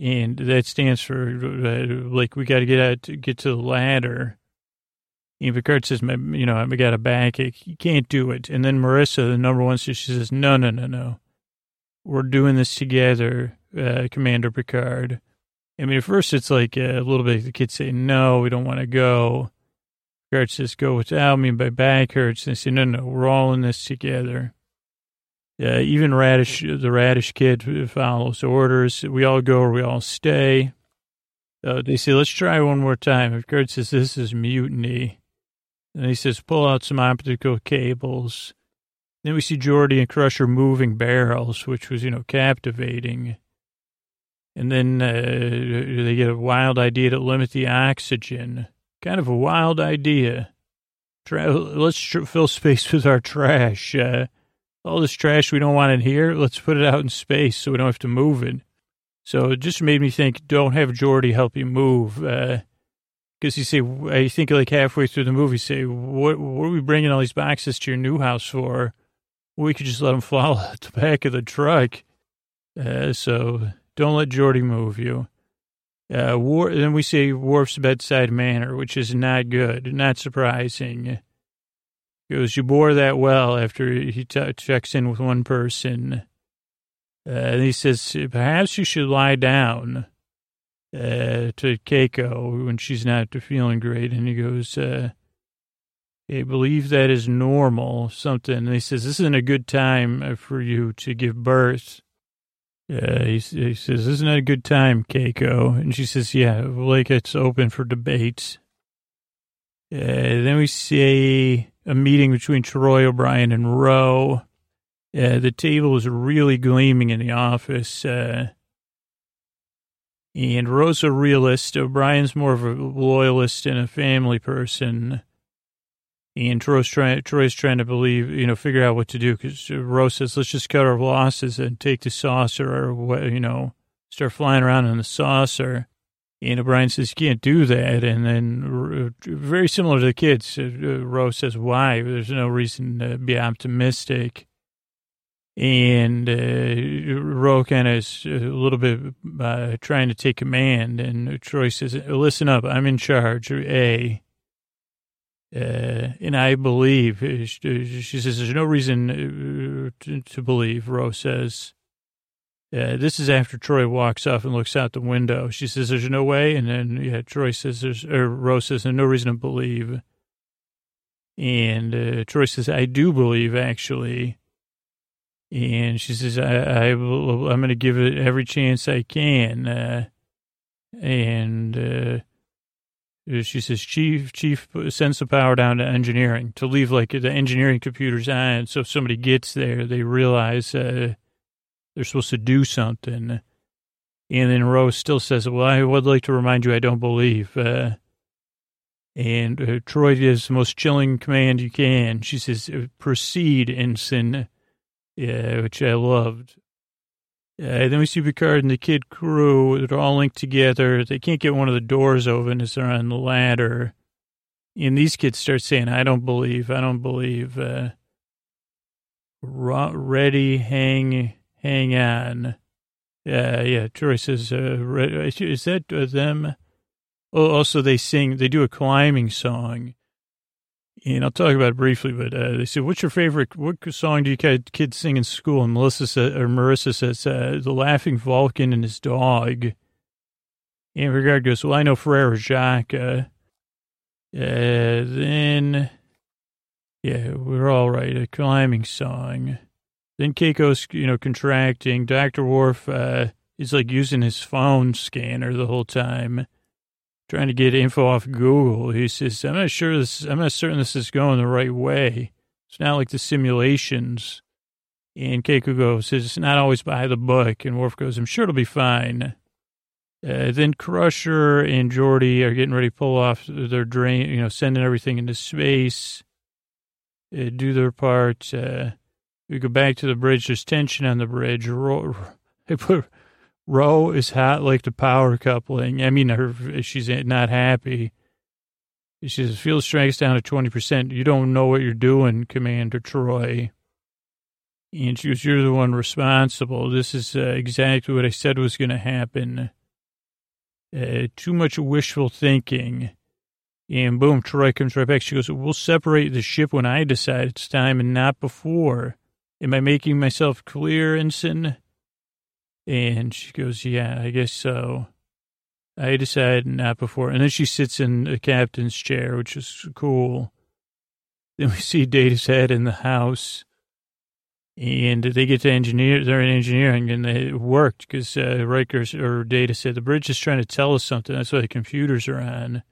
and that stands for, uh, like, we got to get out, to get to the ladder. And Picard says, you know, I got a backache. You can't do it. And then Marissa, the number one, she says, no, no, no, no we're doing this together, uh, Commander Picard. I mean, at first it's like a little bit, the kids say, no, we don't want to go. Picard says, go without me, my back hurts. And say, no, no, we're all in this together. Uh, even Radish, the Radish kid follows orders. We all go we all stay. Uh, they say, let's try one more time. Picard says, this is mutiny. And he says, pull out some optical cables. Then we see Geordi and Crusher moving barrels, which was, you know, captivating. And then uh, they get a wild idea to limit the oxygen. Kind of a wild idea. Tra- let's tr- fill space with our trash. Uh, all this trash we don't want in here, let's put it out in space so we don't have to move it. So it just made me think, don't have Geordi help you move. Because uh, you say, I think like halfway through the movie, say, what, what are we bringing all these boxes to your new house for? we could just let them fall at the back of the truck. Uh, so don't let Geordi move you. Uh, War, then we see Worf's bedside manner, which is not good, not surprising. Because you bore that well after he t- checks in with one person. Uh, and he says, perhaps you should lie down uh, to Keiko when she's not feeling great. And he goes, uh, I believe that is normal, something. And he says, this isn't a good time uh, for you to give birth. Uh, he, he says, isn't that a good time, Keiko? And she says, yeah, like it's open for debate. Uh, then we see a meeting between Troi O'Brien and Ro. Uh, the table is really gleaming in the office. Uh, and Ro's a realist. O'Brien's more of a loyalist and a family person. And Troi's trying, Troi's trying to believe, you know, figure out what to do because Rose says, let's just cut our losses and take the saucer or what, you know, start flying around in the saucer. And O'Brien says, you can't do that. And then, very similar to the kids, uh, Rose says, why? There's no reason to be optimistic. And uh, kind of is a little bit uh, trying to take command. And Troi says, listen up, I'm in charge, A. Uh, and I believe, uh, she says, there's no reason uh, to, believe, Ro says. Uh, this is after Troi walks off and looks out the window. She says, there's no way. And then, yeah, Troi says, there's, or Ro says, there's no reason to believe. And uh, Troi says, I do believe, actually. And she says, I, I am going to give it every chance I can. Uh, and, uh, she says, Chief, Chief sends the power down to engineering to leave like the engineering computers on. So if somebody gets there, they realize uh, they're supposed to do something. And then Rose still says, Well, I would like to remind you, I don't believe. Uh, and uh, Troi gives the most chilling command you can. She says, Proceed, ensign, yeah, which I loved. Uh, then we see Picard and the kid crew. They're all linked together. They can't get one of the doors open as they're on the ladder. And these kids start saying, I don't believe, I don't believe. Uh, ready, hang, hang on. Yeah, uh, yeah. Troi says, uh, is that uh, them? Oh, also they sing, they do a climbing song and I'll talk about it briefly, but uh, they said, what's your favorite, what song do you kids sing in school? And Melissa said, or Marissa says, uh, The Laughing Vulcan and His Dog. And Regard goes, well, I know Frere Jacques. Uh, then, yeah, we're all right, a climbing song. Then Keiko's, you know, contracting. Dr. Worf uh, is like using his phone scanner the whole time trying to get info off Google. He says, I'm not sure this, I'm not certain this is going the right way. It's not like the simulations. And Keiko goes, it's not always by the book. And Worf goes, I'm sure it'll be fine. Uh, then Crusher and Geordi are getting ready to pull off their drain, you know, sending everything into space, uh, do their part. Uh, we go back to the bridge. There's tension on the bridge. They put Ro is hot like the power coupling. I mean, her she's not happy. She says, field strength's down to 20%. You don't know what you're doing, Commander Troi. And she goes, you're the one responsible. This is uh, exactly what I said was going to happen. Uh, too much wishful thinking. And boom, Troi comes right back. She goes, we'll separate the ship when I decide it's time and not before. Am I making myself clear, Ensign? And she goes, yeah, I guess so. I decided not before. And then she sits in the captain's chair, which is cool. Then we see Data's head in the house. And they get to engineer, they're in engineering, and it worked because uh, Riker or Data said the bridge is trying to tell us something. That's why the computers are on.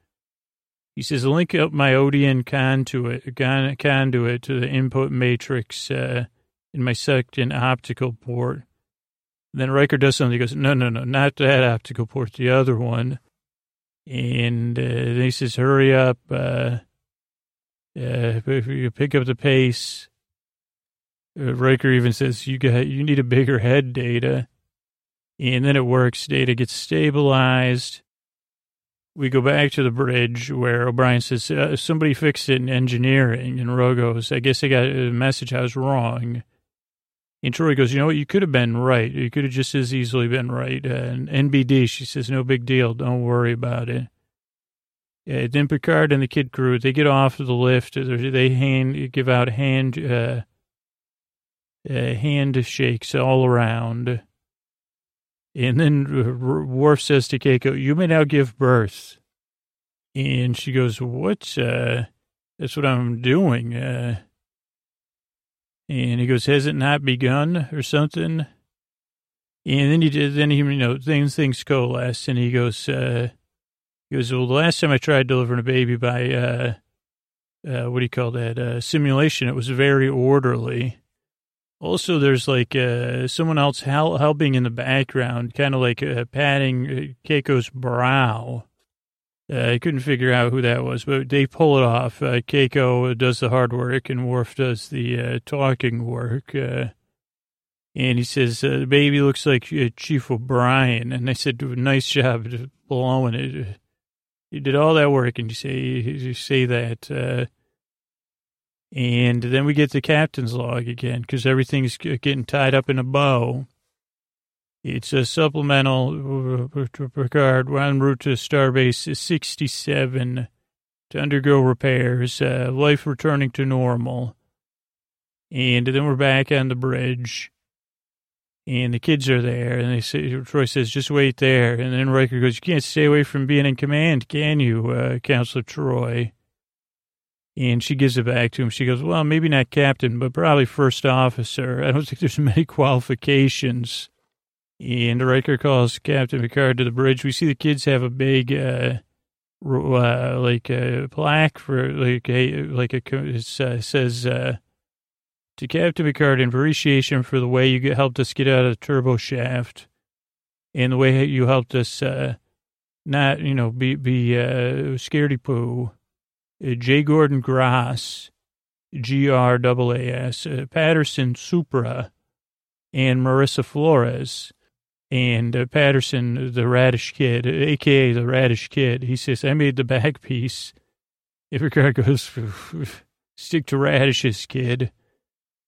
He says, link up my ODN conduit, conduit to the input matrix uh, in my second optical port. Then Riker does something. He goes, no, no, no, not that optical port, the other one. And uh, he says, hurry up. Uh, uh, you pick up the pace. Uh, Riker even says, you got, you need a bigger head, Data. And then it works. Data gets stabilized. We go back to the bridge where O'Brien says, uh, somebody fixed it in engineering. And Ro goes, I guess I got a message I was wrong. And Troi goes, you know what? You could have been right. You could have just as easily been right. Uh, and NBD, she says, no big deal. Don't worry about it. Uh, then Picard and the kid crew, they get off the lift. They hand, give out hand, uh, uh, hand shakes all around. And then Worf says to Keiko, you may now give birth. And she goes, what? Uh, that's what I'm doing. Uh, and he goes, has it not begun or something? And then he did, then he, you know, things, things coalesce and he goes, uh, he goes, well, the last time I tried delivering a baby by, uh, uh, what do you call that, uh, simulation, it was very orderly. Also, there's like, uh, someone else hel- helping in the background, kind of like, uh, patting uh, Keiko's brow. I couldn't figure out who that was, but they pull it off. Uh, Keiko does the hard work and Worf does the, uh, talking work. Uh, and he says, uh, the baby looks like uh, Chief O'Brien. And I said, nice job blowing it. You did all that work and you say, you say that. Uh, and then we get the captain's log again because everything's getting tied up in a bow. It's a supplemental regard. We're en route to Starbase 67 to undergo repairs, uh, life returning to normal. And then we're back on the bridge and the kids are there, and they say, Troi says, just wait there. And then Riker goes, you can't stay away from being in command, can you, uh, Counselor Troi? And she gives it back to him. She goes, well, maybe not captain, but probably first officer. I don't think there's many qualifications. And Riker calls Captain Picard to the bridge. We see the kids have a big, uh, uh like a plaque for like a, like a, it uh, says, uh, to Captain Picard in appreciation for the way you helped us get out of the turbo shaft and the way you helped us uh, not, you know, be, be uh, scaredy poo. Uh, J. Gordon Graas, G R A A S, uh, Patterson Supra, and Marissa Flores. And uh, Patterson, the radish kid, aka the radish kid, he says, I made the back piece. If Picard goes, stick to radishes, kid.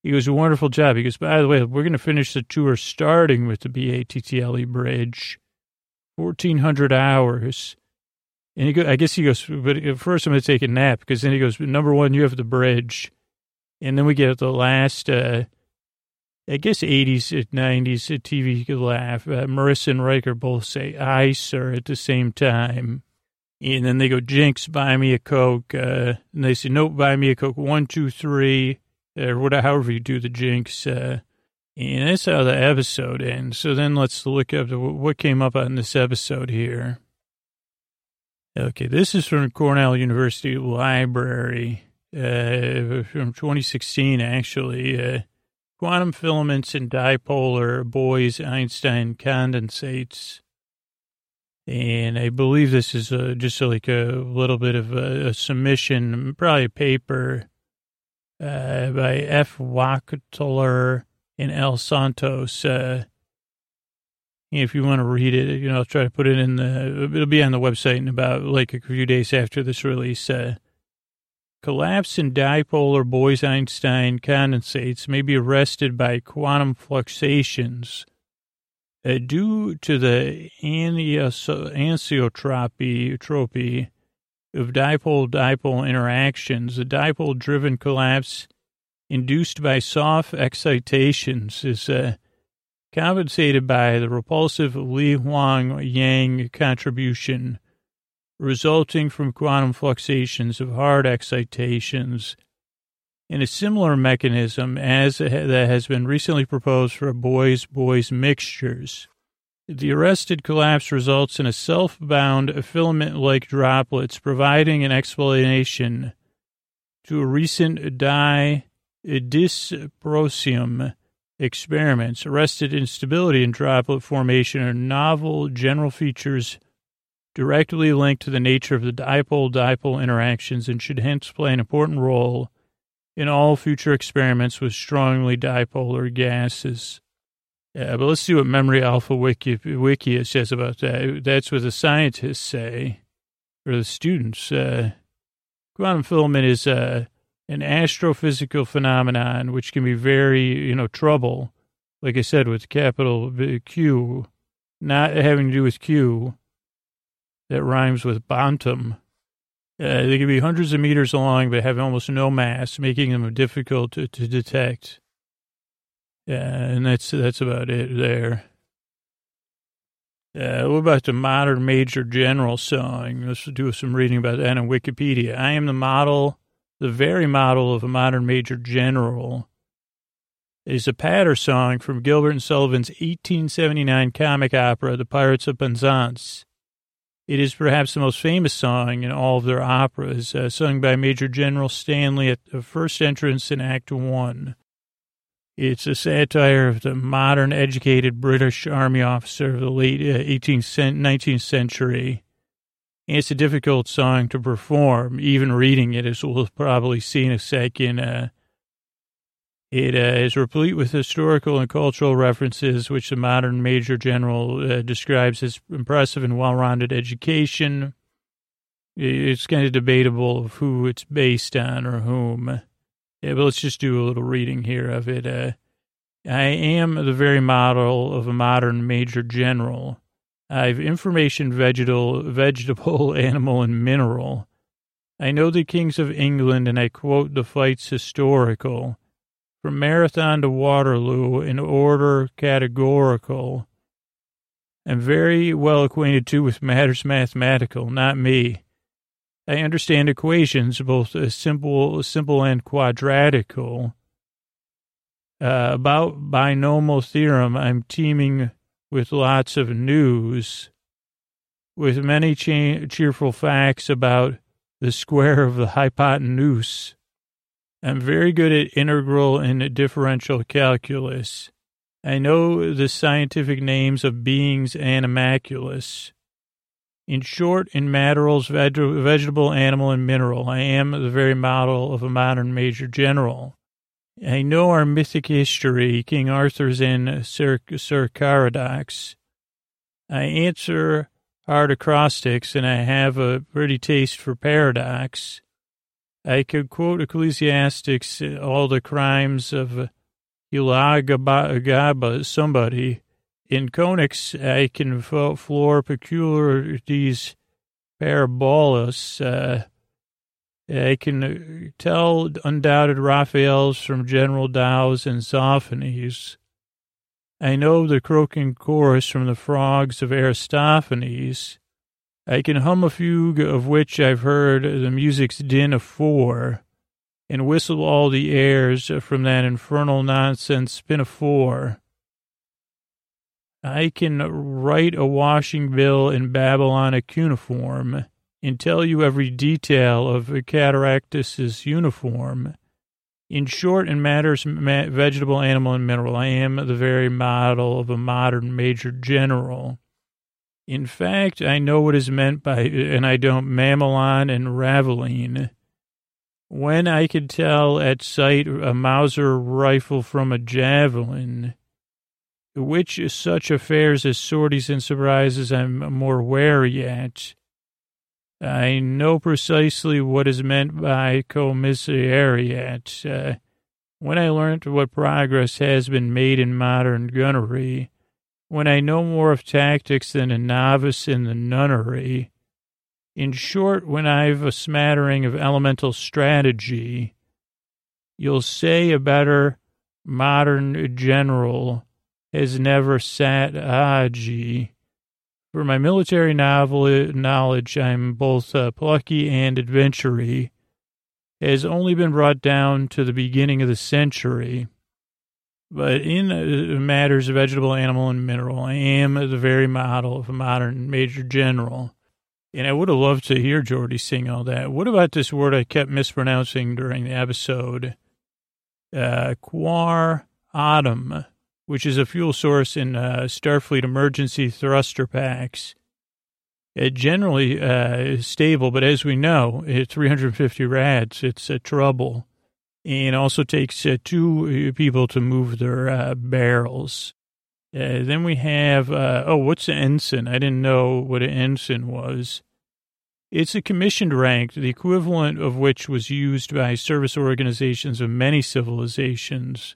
He goes, a wonderful job. He goes, by the way, we're going to finish the tour starting with the BATTLE bridge, 1,400 hours. And he go, I guess he goes, but first I'm going to take a nap because then he goes, number one, you have the bridge. And then we get the last, uh, I guess 80s, 90s TV could laugh. Uh, Marissa and Riker both say, aye, sir, at the same time. And then they go, Jinx, buy me a Coke. Uh, and they say, nope, buy me a Coke. One, two, three or whatever, however you do the jinx. Uh, and that's how the episode ends. So then let's look up what came up on this episode here. Okay, this is from Cornell University Library uh, from 2016, actually. Quantum filaments and dipolar Bose-Einstein condensates. And I believe this is uh, just like a little bit of a, a submission, probably a paper uh, by F. Wachtler and L. Santos. Uh, if you want to read it, you know, I'll try to put it in the, it'll be on the website in about like a few days after this release. Uh, collapse in dipolar Bose-Einstein condensates may be arrested by quantum fluctuations uh, due to the anisotropy tropy of dipole-dipole interactions, the dipole-driven collapse induced by soft excitations is uh, compensated by the repulsive Lee-Huang-Yang contribution resulting from quantum fluctuations of hard excitations in a similar mechanism as that has been recently proposed for Bose-Bose mixtures. The arrested collapse results in a self-bound filament-like droplets, providing an explanation to a recent di dysprosium experiments. Arrested instability in droplet formation are novel general features directly linked to the nature of the dipole-dipole interactions and should hence play an important role in all future experiments with strongly dipolar gases. Yeah, but let's see what Memory Alpha Wiki, Wiki says about that. That's what the scientists say, or the students. Uh, quantum filament is uh, an astrophysical phenomenon which can be very, you know, trouble. Like I said, with capital Q, not having to do with Q, that rhymes with bantam. Uh, they can be hundreds of meters long, but have almost no mass, making them difficult to, to detect. Yeah, and that's that's about it there. Uh, what about the modern Major General song? Let's do some reading about that on Wikipedia. I am the model, the very model of a modern Major General. is a patter song from Gilbert and Sullivan's 1879 comic opera, The Pirates of Penzance. It is perhaps the most famous song in all of their operas, uh, sung by Major General Stanley at the first entrance in Act One. It's a satire of the modern, educated British Army officer of the late 18th, uh, 19th century. And it's a difficult song to perform, even reading it, as we'll probably see in a second. Uh, it uh, is replete with historical and cultural references, which the modern Major General uh, describes as impressive and well-rounded education. It's kind of debatable of who it's based on or whom. Yeah, but let's just do a little reading here of it. Uh, I am the very model of a modern Major General. I've information, vegetal, vegetable, animal, and mineral. I know the kings of England, and I quote the fights historical. From Marathon to Waterloo in order categorical. I'm very well acquainted too with matters mathematical, not me. I understand equations, both simple, simple and quadratical. Uh, about binomial theorem, I'm teeming with lots of news, with many cha- cheerful facts about the square of the hypotenuse. I'm very good at integral and differential calculus. I know the scientific names of beings and animalculous. In short, in materials, veg- vegetable, animal, and mineral, I am the very model of a modern major general. I know our mythic history, King Arthur's and Sir, Sir Caradoc's. I answer hard acrostics, and I have a pretty taste for paradox. I could quote Ecclesiastics, uh, all the crimes of Elagaba, somebody. In conics, I can floor peculiarities parabolas. Uh, I can uh, tell undoubted Raphaels from General Dows and Zoffanies. I know the croaking chorus from the frogs of Aristophanes. I can hum a fugue of which I've heard the music's din afore, and whistle all the airs from that infernal nonsense pinafore. I can write a washing bill in Babylonic cuneiform, and tell you every detail of Cataractus's uniform. In short, in matters vegetable, animal, and mineral, I am the very model of a modern major general. In fact, I know what is meant by, and I don't mammalian and ravelin. When I could tell at sight a Mauser rifle from a javelin, which such affairs as sorties and surprises I'm more wary at. I know precisely what is meant by commissariat. Uh, when I learnt what progress has been made in modern gunnery, when I know more of tactics than a novice in the nunnery. In short, when I've a smattering of elemental strategy, you'll say a better modern general has never sat Aji. For my military novel knowledge, I'm both uh, plucky and adventury, has only been brought down to the beginning of the century. But in uh, matters of vegetable, animal, and mineral, I am the very model of a modern major general. And I would have loved to hear Geordi sing all that. What about this word I kept mispronouncing during the episode? Uh, quar autumn, which is a fuel source in uh, Starfleet emergency thruster packs. It generally uh, is stable, but as we know, at 350 rads, it's a trouble and also takes uh, two uh, people to move their uh, barrels. Uh, then we have, uh, oh, what's an ensign? I didn't know what an ensign was. It's a commissioned rank, the equivalent of which was used by service organizations of many civilizations.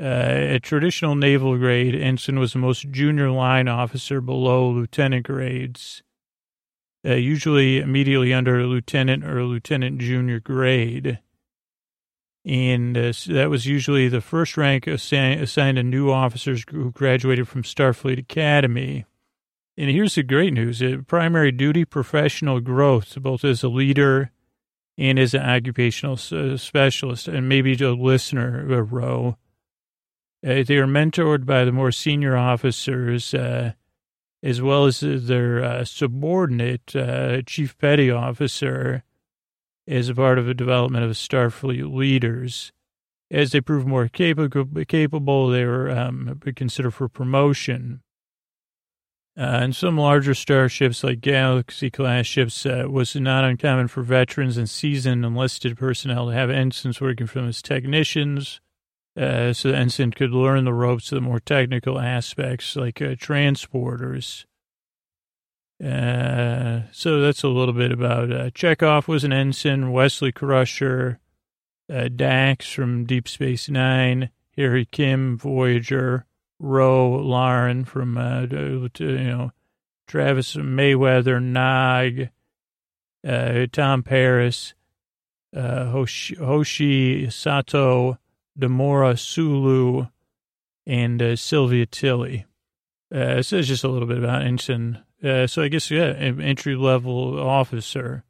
Uh, at traditional naval grade, ensign was the most junior line officer below lieutenant grades, usually immediately under a lieutenant or lieutenant junior grade and uh, that was usually the first rank assign- assigned to new officers who graduated from Starfleet Academy. And here's the great news: uh, primary duty, professional growth, both as a leader and as an occupational uh, specialist. And maybe a listener, a row, Uh, they are mentored by the more senior officers, uh, as well as their uh, subordinate uh, chief petty officer, as a part of the development of Starfleet leaders. As they proved more capable, capable they were um, considered for promotion. Uh, and some larger starships, like Galaxy class ships, uh, was not uncommon for veterans and seasoned enlisted personnel to have ensigns working for them as technicians. Uh, so the ensign could learn the ropes of the more technical aspects, like uh, transporters. Uh, so that's a little bit about uh, Chekov was an ensign, Wesley Crusher, uh, Dax from Deep Space Nine, Harry Kim, Voyager, Ro Laren from, uh, you know, Travis Mayweather, Nog, uh, Tom Paris, uh, Hoshi, Hoshi Sato, Demora Sulu, and uh, Sylvia Tilly. Uh, so it's just a little bit about Ensign. Uh, so I guess, yeah, entry level officer.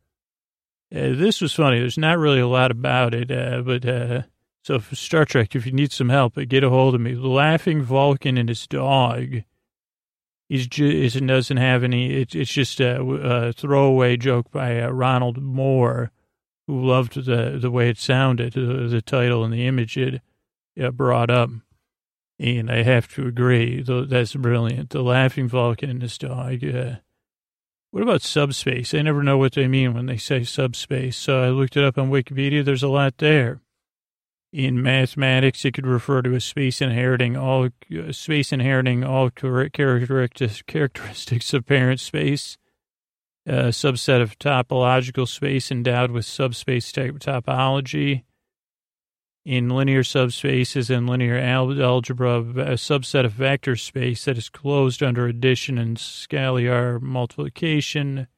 Uh, this was funny. There's not really a lot about it, uh, but uh, so Star Trek, if you need some help, get a hold of me. The Laughing Vulcan and his dog. He's just, it doesn't have any. It, it's just a, a, throwaway joke by uh, Ronald Moore, who loved the the way it sounded, the, the title and the image it uh, brought up. And I have to agree, that's brilliant. The Laughing Vulcan and his dog. Uh, what about subspace? I never know what they mean when they say subspace. So I looked it up on Wikipedia. There's a lot there. In mathematics, it could refer to a space inheriting all space inheriting all characteristics characteristics of parent space, a subset of topological space endowed with subspace type topology. In linear subspaces and linear algebra, a subset of vector space that is closed under addition and scalar multiplication.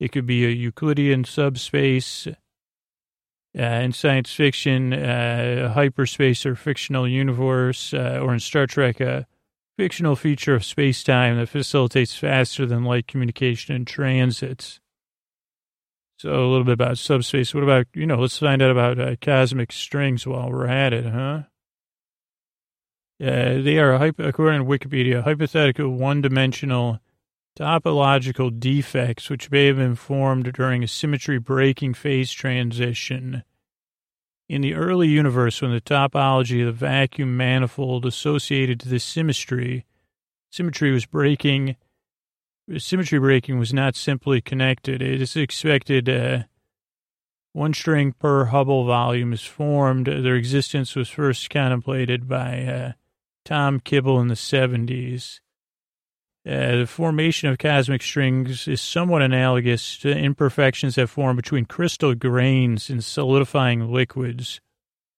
It could be a Euclidean subspace uh, in science fiction, uh, hyperspace or fictional universe, uh, or in Star Trek, a fictional feature of space time that facilitates faster than light communication and transits. So a little bit about subspace. What about, you know, let's find out about uh, cosmic strings while we're at it, huh? Uh, they are, according to Wikipedia, hypothetical one-dimensional topological defects which may have been formed during a symmetry breaking phase transition. In the early universe, when the topology of the vacuum manifold associated to this symmetry, symmetry was breaking, symmetry breaking was not simply connected. It is expected uh, one string per Hubble volume is formed. Their existence was first contemplated by uh, Tom Kibble in the 70s. Uh, the formation of cosmic strings is somewhat analogous to imperfections that form between crystal grains in solidifying liquids,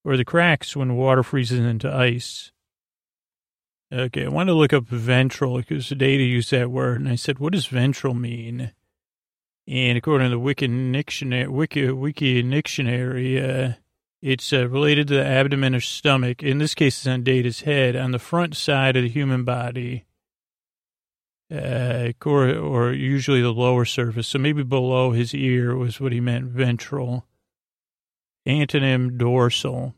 or the cracks when water freezes into ice. Okay, I want to look up ventral because the data used that word, and I said, what does ventral mean? And according to the Wiki Dictionary, Wiki, Wiki Dictionary uh, it's uh, related to the abdomen or stomach. In this case, it's on Data's head, on the front side of the human body uh, or, or usually the lower surface. So maybe below his ear was what he meant, ventral. Antonym dorsal.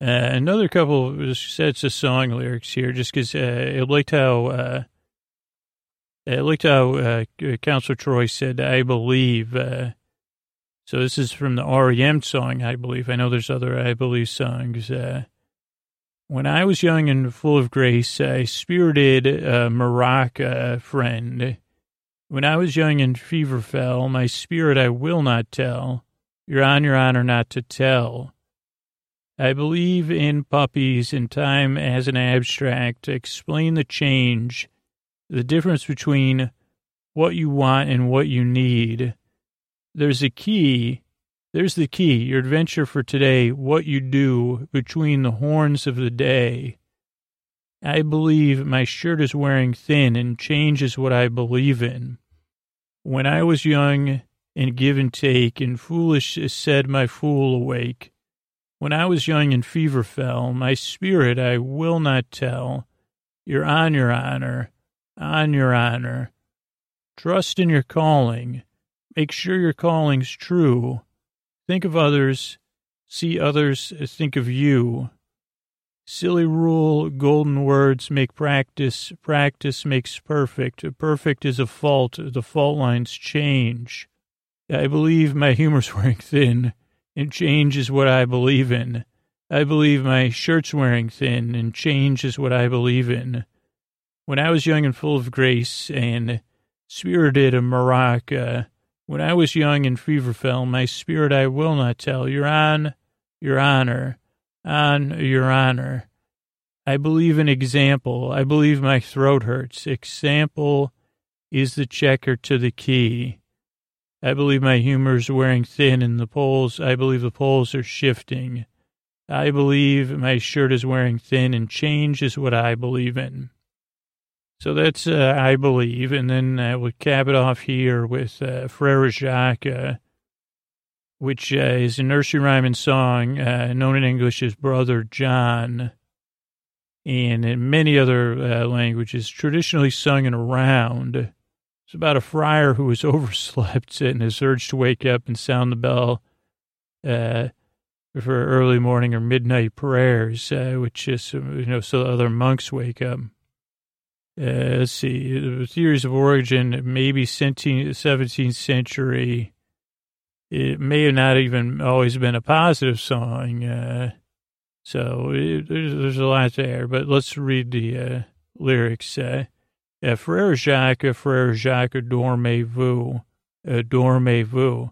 Uh, another couple sets of song lyrics here, just because uh, I liked how uh, I liked how uh, Counselor Troi said, "I believe." Uh, so this is from the REM song, I believe. I know there's other I believe songs. Uh, when I was young and full of grace, I spirited a Maraca friend. When I was young and fever fell, my spirit I will not tell. You're on your honor not to tell. I believe in puppies and time as an abstract explain the change, the difference between what you want and what you need. There's a key there's the key, your adventure for today, what you do between the horns of the day. I believe my shirt is wearing thin and change is what I believe in. When I was young and give and take and foolish said my fool awake. When I was young and fever fell, my spirit I will not tell. You're on your honor, on your honor. Trust in your calling. Make sure your calling's true. Think of others, see others think of you. Silly rule, golden words make practice. Practice makes perfect. Perfect is a fault. The fault lines change. I believe my humor's wearing thin, and change is what I believe in. I believe my shirt's wearing thin, and change is what I believe in. When I was young and full of grace and spirited of Maraca, when I was young and feverfell, my spirit I will not tell. Your on, your honor on your honor. I believe in example. I believe my throat hurts. Example is the checker to the key. I believe my humor's wearing thin and the poles, I believe the poles are shifting. I believe my shirt is wearing thin and change is what I believe in. So that's, uh, I believe. And then I would cap it off here with uh, Frere Jacques, uh, which uh, is a nursery rhyme and song uh, known in English as Brother John, and in many other uh, languages, traditionally sung in a round. It's about a friar who has overslept and is urged to wake up and sound the bell uh, for early morning or midnight prayers, uh, which is, you know, so other monks wake up. Uh, let's see, the theories of origin, maybe 17th century it may have not even always been a positive song. Uh, so it, there's, there's, a lot there, but let's read the uh, lyrics. Uh, Frère Jacques, Frère Jacques, dormez-vous, uh, dormez-vous.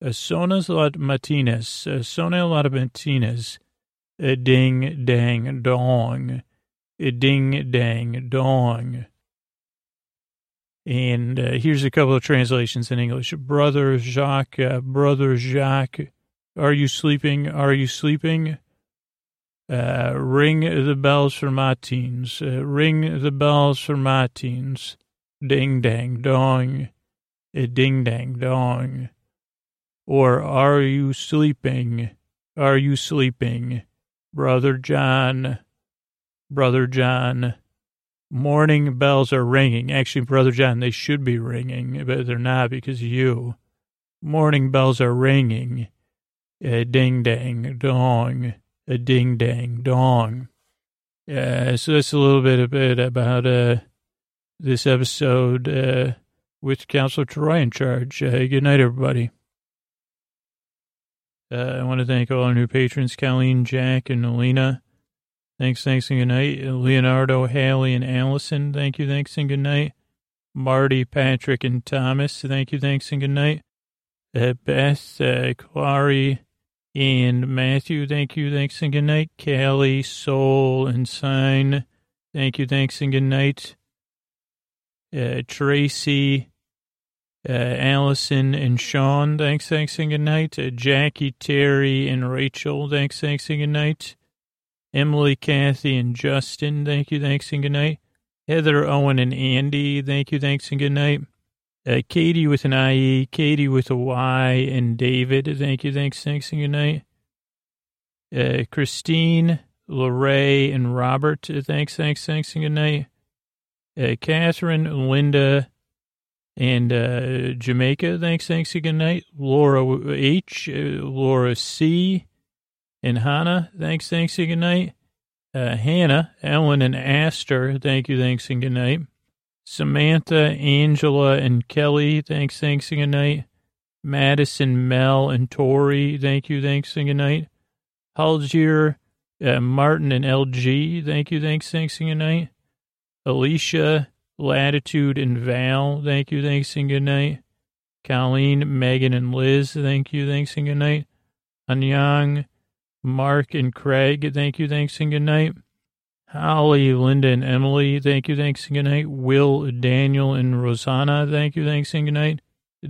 Uh, sonas lot matinas, uh, sona lot matinas, uh, ding, dang, dong, uh, ding, dang, dong. And uh, here's a couple of translations in English. Brother Jacques, uh, Brother Jacques, are you sleeping? Are you sleeping? Uh, ring the bells for matins. Uh, ring the bells for matins. Ding dang dong. A uh, ding dang dong. Or are you sleeping? Are you sleeping? Brother John. Brother John. Morning bells are ringing. Actually, Brother John, they should be ringing, but they're not because you. Morning bells are ringing. Ding dang dong. A ding dang dong. Uh, so that's a little bit, a bit about uh, this episode uh, with Counselor Troi in charge. Uh, good night, everybody. Uh, I want to thank all our new patrons, Colleen, Jack, and Alina. Thanks, thanks, and good night. Leonardo, Haley, and Allison, thank you, thanks, and good night. Marty, Patrick, and Thomas, thank you, thanks, and good night. Uh, Beth, uh, Clary, and Matthew, thank you, thanks, and good night. Callie, Soul, and Sign, thank you, thanks, and good night. Uh, Tracy, uh, Allison, and Sean, thanks, thanks, and good night. Uh, Jackie, Terry, and Rachel, thanks, thanks, and good night. Emily, Kathy, and Justin, thank you, thanks, and good night. Heather, Owen, and Andy, thank you, thanks, and good night. Uh, Katie with an IE, Katie with a Y, and David, thank you, thanks, thanks, and good night. Uh, Christine, Lorray, and Robert, uh, thanks, thanks, thanks, and good night. Uh, Catherine, Linda, and uh, Jamaica, thanks, thanks, and good night. Laura H, uh, Laura C, and Hannah, thanks, thanks, and good night. Uh, Hannah, Ellen, and Aster, thank you, thanks, and good night. Samantha, Angela, and Kelly, thanks, thanks, and good night. Madison, Mel, and Tori, thank you, thanks, and good night. Halgier, uh, Martin, and LG, thank you, thanks, thanks, and good night. Alicia, Latitude, and Val, thank you, thanks, and good night. Colleen, Megan, and Liz, thank you, thanks, and good night. Anyang, Mark and Craig, thank you, thanks, and good night. Holly, Linda, and Emily, thank you, thanks, and good night. Will, Daniel, and Rosanna, thank you, thanks, and good night.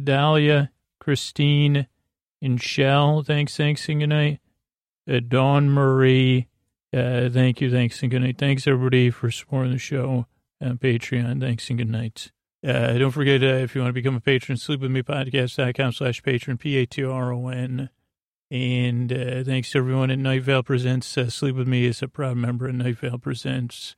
Dahlia, Christine, and Shell, thanks, thanks, and good night. Uh, Dawn Marie, uh, thank you, thanks, and good night. Thanks, everybody, for supporting the show on Patreon. Thanks, and good night. Uh, don't forget, uh, if you want to become a patron, sleepwithmepodcast.com slash patron, P-A-T-R-O-N. And uh, thanks to everyone at Night Vale Presents. Uh, Sleep With Me is a proud member of Night Vale Presents.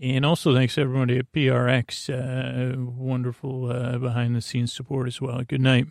And also thanks to everyone at PRX. Uh, wonderful uh, behind the scenes support as well. Good night.